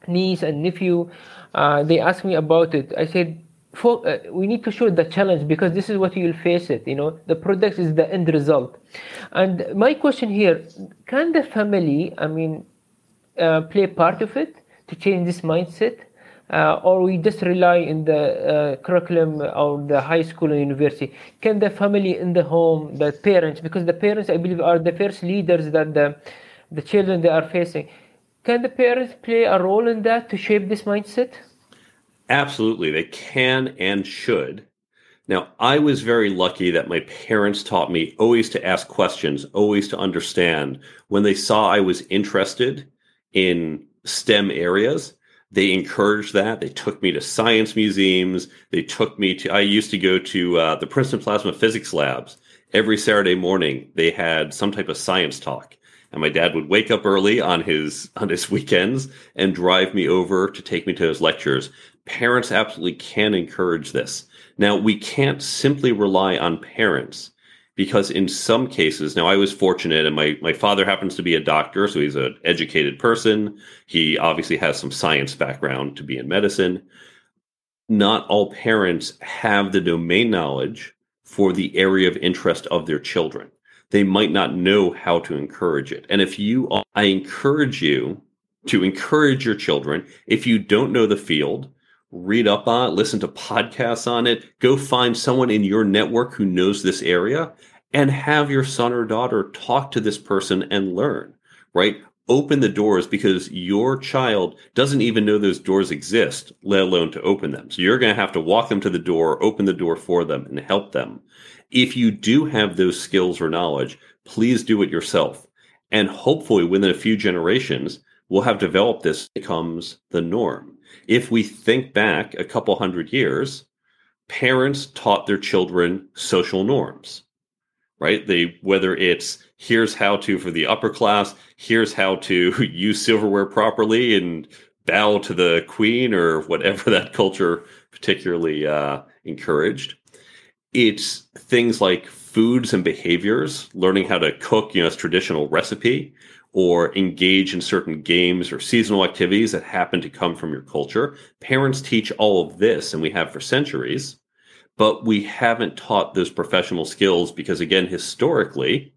niece and nephew uh, they ask me about it. I said for, uh, we need to show the challenge because this is what you will face it you know? The product is the end result. And my question here can the family i mean uh, play part of it to change this mindset or we just rely in the uh, curriculum or the high school and university? Can the family in the home, the parents, because the parents, I believe, are the first leaders that the, the children they are facing, can the parents play a role in that to shape this mindset? Absolutely, they can and should. Now, I was very lucky that my parents taught me always to ask questions, always to understand. When they saw I was interested in STEM areas, they encouraged that. They took me to science museums. They took me to, I used to go to uh, the Princeton Plasma Physics Labs. Every Saturday morning, they had some type of science talk. And my dad would wake up early on his on his [LAUGHS] weekends and drive me over to take me to his lectures. Parents absolutely can encourage this. Now, we can't simply rely on parents because in some cases now i was fortunate and my, my father happens to be a doctor so he's an educated person. He obviously has some science background to be in medicine. Not all parents have the domain knowledge for the area of interest of their children. They might not know how to encourage it. And if you i encourage you to encourage your children. If you don't know the field read up on it, listen to podcasts on it, go find someone in your network who knows this area and have your son or daughter talk to this person and learn, right? Open the doors because your child doesn't even know those doors exist, let alone to open them. So you're going to have to walk them to the door, open the door for them, and help them. If you do have those skills or knowledge, please do it yourself. And hopefully within a few generations, we'll have developed this becomes the norm. If we think back a couple hundred years, parents taught their children social norms right? They whether it's here's how to for the upper class, here's how to [LAUGHS] use silverware properly and bow to the queen or [LAUGHS] whatever that culture particularly uh, encouraged. It's things like foods and behaviors, learning how to cook, you know, as traditional recipe, or engage in certain games or seasonal activities that happen to come from your culture. Parents teach all of this, and we have for centuries but we haven't taught those professional skills because again historically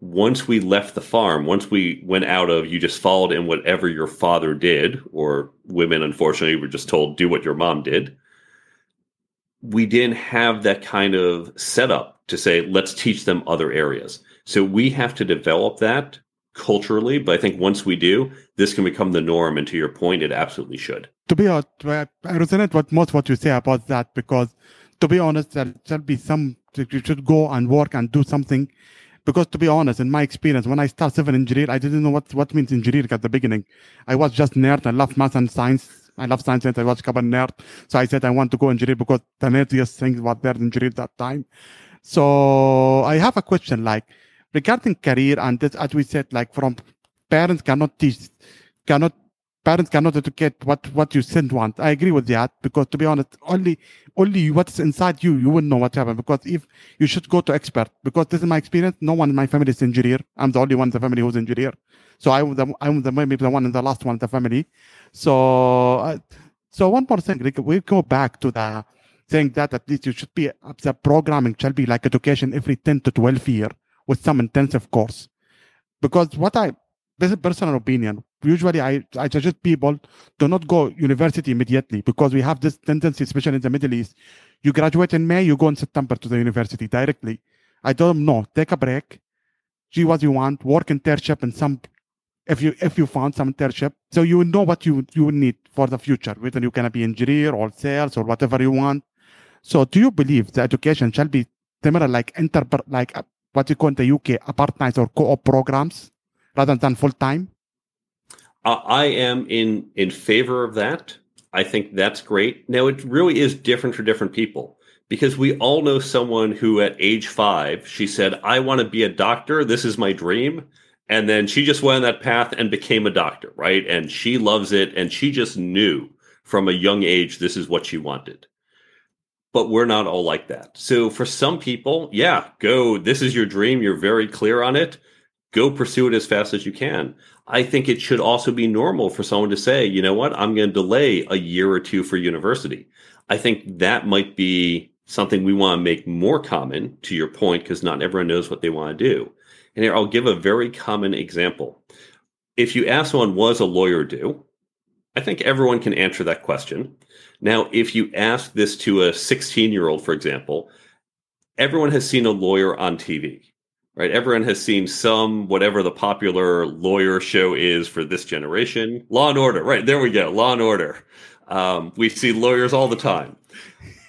once we left the farm once we went out of you just followed in whatever your father did or women unfortunately were just told do what your mom did we didn't have that kind of setup to say let's teach them other areas. So we have to develop that culturally but i think once we do this can become the norm and to your point it absolutely should. To be honest i resonate with most what you say about that because to be honest, there shall be some, you should go and work and do something. Because to be honest, in my experience, when I started civil engineer, I didn't know what, what means engineering at the beginning. I was just nerd. I love math and science. I love science I was a couple nerd. So I said I want to go engineer because the nerdiest things was there in engineer that time. So I have a question like regarding career and this, as we said, like from parents cannot teach, cannot parents cannot educate what what you send want. I agree with that because to be honest, only only what's inside you you will know what happened. Because if you should go to expert, because this is my experience. No one in my family is engineer. I'm the only one in the family who's engineer. So I was the I'm the maybe the one in the last one in the family. So uh, so one more thing, like we go back to the saying that at least you should be the programming shall be like education every 10 to 12 year with some intensive course. Because what I this is personal opinion usually I, I suggest people do not go university immediately because we have this tendency, especially in the Middle East. You graduate in May, you go in September to the university directly. I don't know. Take a break, see what you want, work internship in some if you if you found some internship. So you know what you you need for the future, whether you're gonna be engineer or sales or whatever you want. So do you believe the education shall be similar like inter like uh, what you call in the UK apartheid or co-op programs rather than full time? I am in in favor of that. I think that's great. Now it really is different for different people because we all know someone who at age 5 she said I want to be a doctor, this is my dream, and then she just went on that path and became a doctor, right? And she loves it and she just knew from a young age this is what she wanted. But we're not all like that. So for some people, yeah, go, this is your dream, you're very clear on it go pursue it as fast as you can. I think it should also be normal for someone to say, you know what, I'm going to delay a year or two for university. I think that might be something we want to make more common to your point, because not everyone knows what they want to do. And here I'll give a very common example. If you ask someone, was a lawyer do? I think everyone can answer that question. Now, if you ask this to a 16 year old, for example, everyone has seen a lawyer on TV right? Everyone has seen some whatever the popular lawyer show is for this generation. Law and Order, right? There we go. Law and Order. Um, we see lawyers all the time.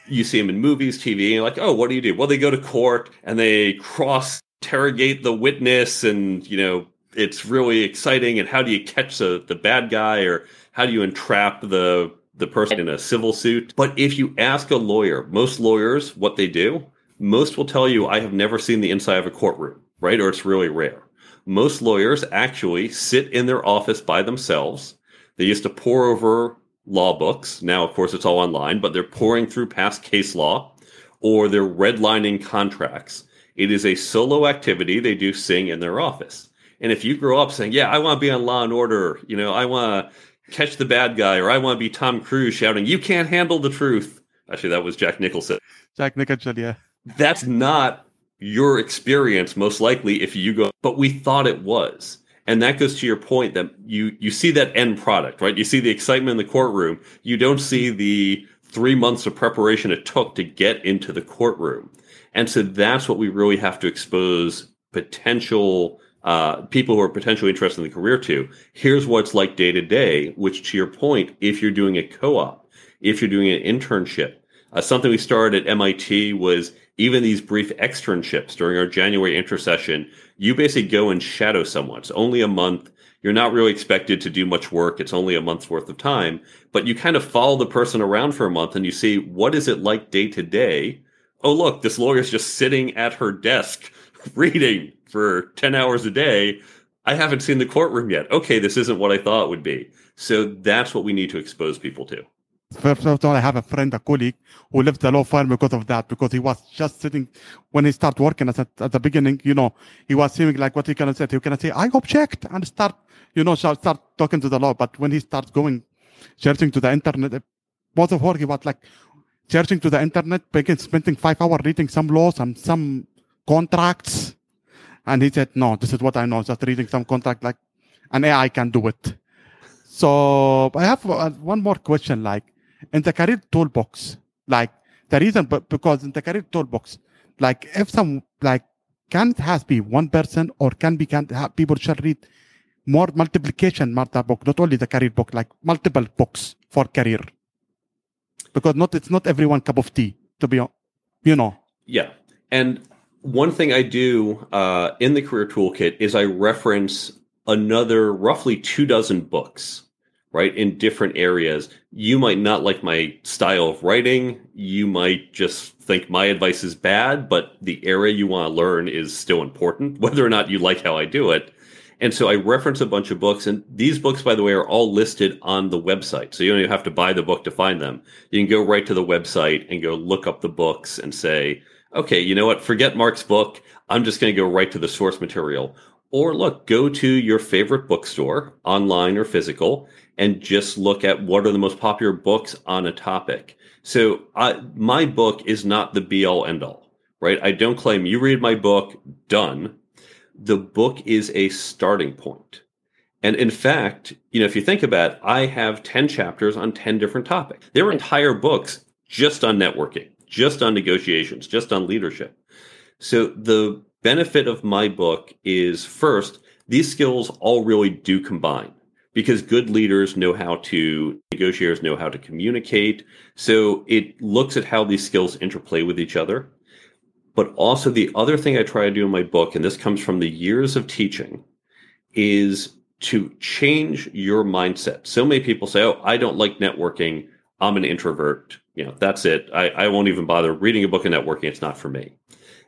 You see them in movies, TV, and like, oh, what do you do? Well, they go to court and they cross interrogate the witness, and you know it's really exciting. And how do you catch the the bad guy, or how do you entrap the the person in a civil suit? But if you ask a lawyer, most lawyers, what they do most will tell you, I have never seen the inside of a courtroom, right? Or it's really rare. Most lawyers actually sit in their office by themselves. They used to pour over law books. Now, of course, it's all online, but they're pouring through past case law or they're redlining contracts. It is a solo activity they do sing in their office. And if you grow up saying, Yeah, I want to be on Law and Order, you know, I want to catch the bad guy, or I want to be Tom Cruise shouting, You can't handle the truth. Actually, that was Jack Nicholson. Jack Nicholson, yeah that's not your experience most likely if you go but we thought it was. And that goes to your point that you you see that end product right? You see the excitement in the courtroom. You don't see the three months of preparation it took to get into the courtroom. And so that's what we really have to expose potential uh, people who are potentially interested in the career to. Here's what it's like day to day, which to your point, if you're doing a co-op, if you're doing an internship, uh, something we started at MIT was even these brief externships during our January intersession. You basically go and shadow someone. It's only a month. You're not really expected to do much work. It's only a month's worth of time, but you kind of follow the person around for a month and you see what is it like day to day. Oh, look, this lawyer's just sitting at her desk [LAUGHS] reading for 10 hours a day. I haven't seen the courtroom yet. Okay, this isn't what I thought it would be. So that's what we need to expose people to. First of all, I have a friend, a colleague, who left the law firm because of that, because he was just sitting when he started working at, at the beginning, you know, he was seeming like what he can say. He can say, I object and start, you know, start talking to the law. But when he starts going, searching to the internet, most of work, he was like searching to the internet, begin spending five hours reading some laws and some contracts. And he said, no, this is what I know, just reading some contract, like an AI can do it. So I have uh, one more question, like, in the career toolbox, like the reason, but because in the career toolbox, like if some like can it has be one person or can be can have, people should read more multiplication Martha book, not only the career book, like multiple books for career. Because not it's not everyone cup of tea, to be you know. Yeah. And one thing I do uh, in the career toolkit is I reference another roughly two dozen books right? In different areas. You might not like my style of writing. You might just think my advice is bad, but the area you want to learn is still important, [LAUGHS] whether or not you like how I do it. And so I reference a bunch of books, and these books, by the way, are all listed on the website. So you don't even have to buy the book to find them. You can go right to the website and go look up the books and say, okay, you know what? Forget Mark's book. I'm just going to go right to the source material. Or look, go to your favorite bookstore, online or physical, and just look at what are the most popular books on a topic. So I, my book is not the be all end all, right? I don't claim you read my book, done. The book is a starting point. And in fact, you know, if you think about it, I have 10 chapters on 10 different topics. There are entire books just on networking, just on negotiations, just on leadership. So the benefit of my book is first, these skills all really do combine because good leaders know how to negotiators know how to communicate. So it looks at how these skills interplay with each other. But also the other thing i try to do in my book and this comes from the years of teaching is to change your mindset. So many people say oh i don't like networking. I'm an introvert. You know that's it. I, I won't even bother reading a book of networking. It's not for me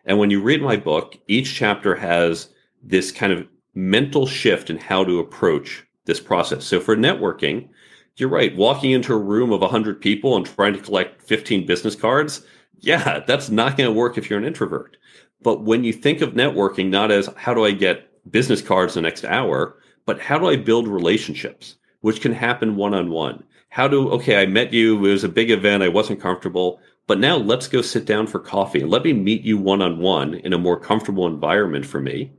and when you read my book each chapter has this kind of mental shift in how to approach this process. So for networking, you're right. Walking into a room of 100 people and trying to collect 15 business cards, yeah, that's not going to work if you're an introvert. But when you think of networking, not as how do I get business cards the next hour, but how do I build relationships, which can happen one on one? How do, okay, I met you, it was a big event, I wasn't comfortable, but now let's go sit down for coffee and let me meet you one on one in a more comfortable environment for me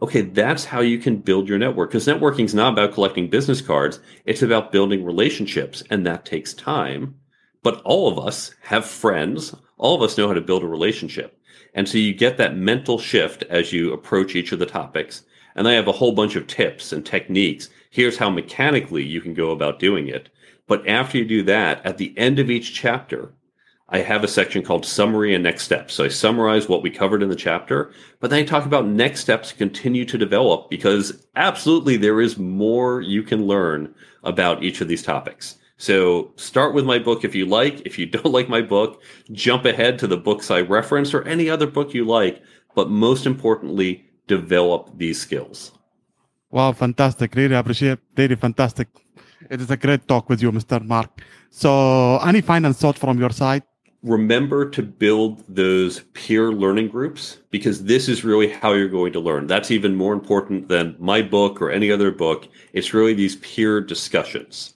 okay, that's how you can build your network. Because networking is not about collecting business cards, it's about building relationships, and that takes time. But all of us have friends, all of us know how to build a relationship. And so you get that mental shift as you approach each of the topics. And I have a whole bunch of tips and techniques. Here's how mechanically you can go about doing it. But after you do that, at the end of each chapter, I have a section called summary and next steps. So I summarize what we covered in the chapter, but then I talk about next steps to continue to develop because absolutely there is more you can learn about each of these topics. So start with my book if you like. If you [LAUGHS] don't like my book, jump ahead to the books I reference or any other book you like. But most importantly, develop these skills. Wow, fantastic. Really appreciate really fantastic. It is a great talk with you, Mr. Mark. So any final thought from your side? Remember to build those peer learning groups because this is really how you're going to learn. That's even more important than my book or any other book. It's really these peer discussions.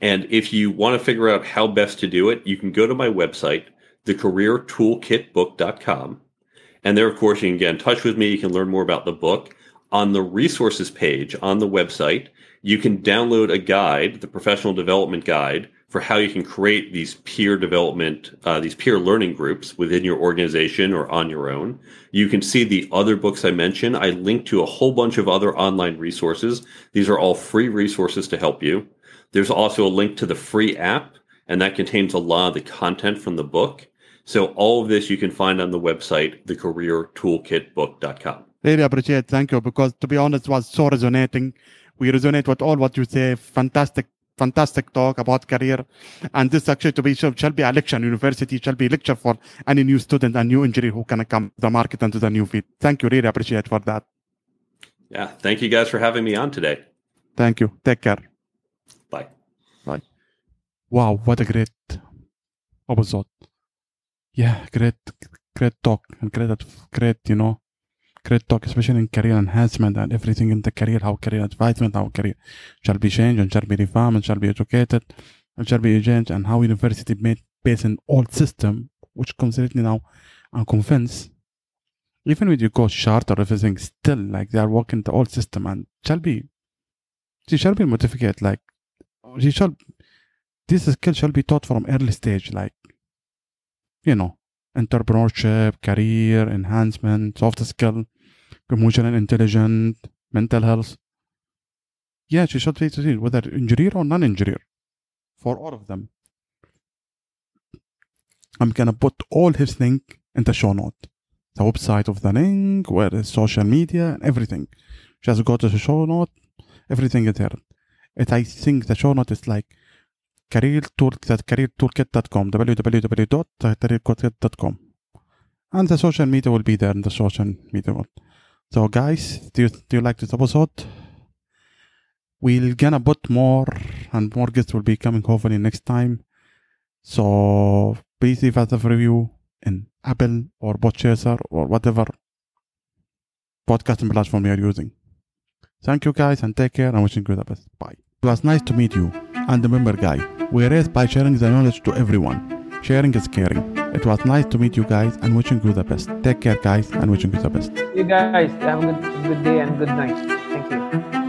And if you want to figure out how best to do it, you can go to my website, thecareertoolkitbook.com. And there, of course, you can get in touch with me. You can learn more about the book. On the resources page on the website, you can download a guide, the professional development guide for how you can create these peer development, uh, these peer learning groups within your organization or on your own. You can see the other books I mentioned. I link to a whole bunch of other online resources. These are all free resources to help you. There's also a link to the free app, and that contains a lot of the content from the book. So all of this you can find on the website, thecareertoolkitbook.com. Really appreciate. Thank you. Because to be honest, it was so resonating. We resonate with all what you say. Fantastic, fantastic talk about career. And this actually to be shall be a lecture. University shall be lecture for any new student and new engineer who can come to the market and to the new field. Thank you. Really appreciate for that. Yeah. Thank you guys for having me on today. Thank you. Take care. Bye. Bye. Wow, what a great episode. Yeah, great, great talk and great, great, you know, great talk, especially in career enhancement and everything in the career, how career advancement, how career shall be changed and shall be reformed and shall be educated and shall be changed and how university made based on old system, which completely now I'm convinced even when you go short or everything, still like they are working the old system and shall be she shall be motivated like she shall this skill shall be taught from early stage like you know entrepreneurship career enhancement soft skill emotional intelligence mental health. Yeah she should be whether engineer or non-engineer for all of them. I'm gonna put all his link in the show note. The website of the link where is social media and everything. Just go to the show note everything is there. It i think the show note is like careertoolkit.com www.careertoolkit.com and the social media will be there in the social media world. so guys do you, do you like this episode? We're gonna put more and more guests will be coming hopefully next time. So please leave us a review in apple or podchaser or whatever podcasting platform you're using. Thank you guys and take care and wishing you the best. Bye. It was nice to meet you. And remember guy we raise by sharing the knowledge to everyone. Sharing is caring. It was nice to meet you guys and wishing you the best. Take care, guys, and wishing you the best. You guys have a good, good day and good night. Thank you.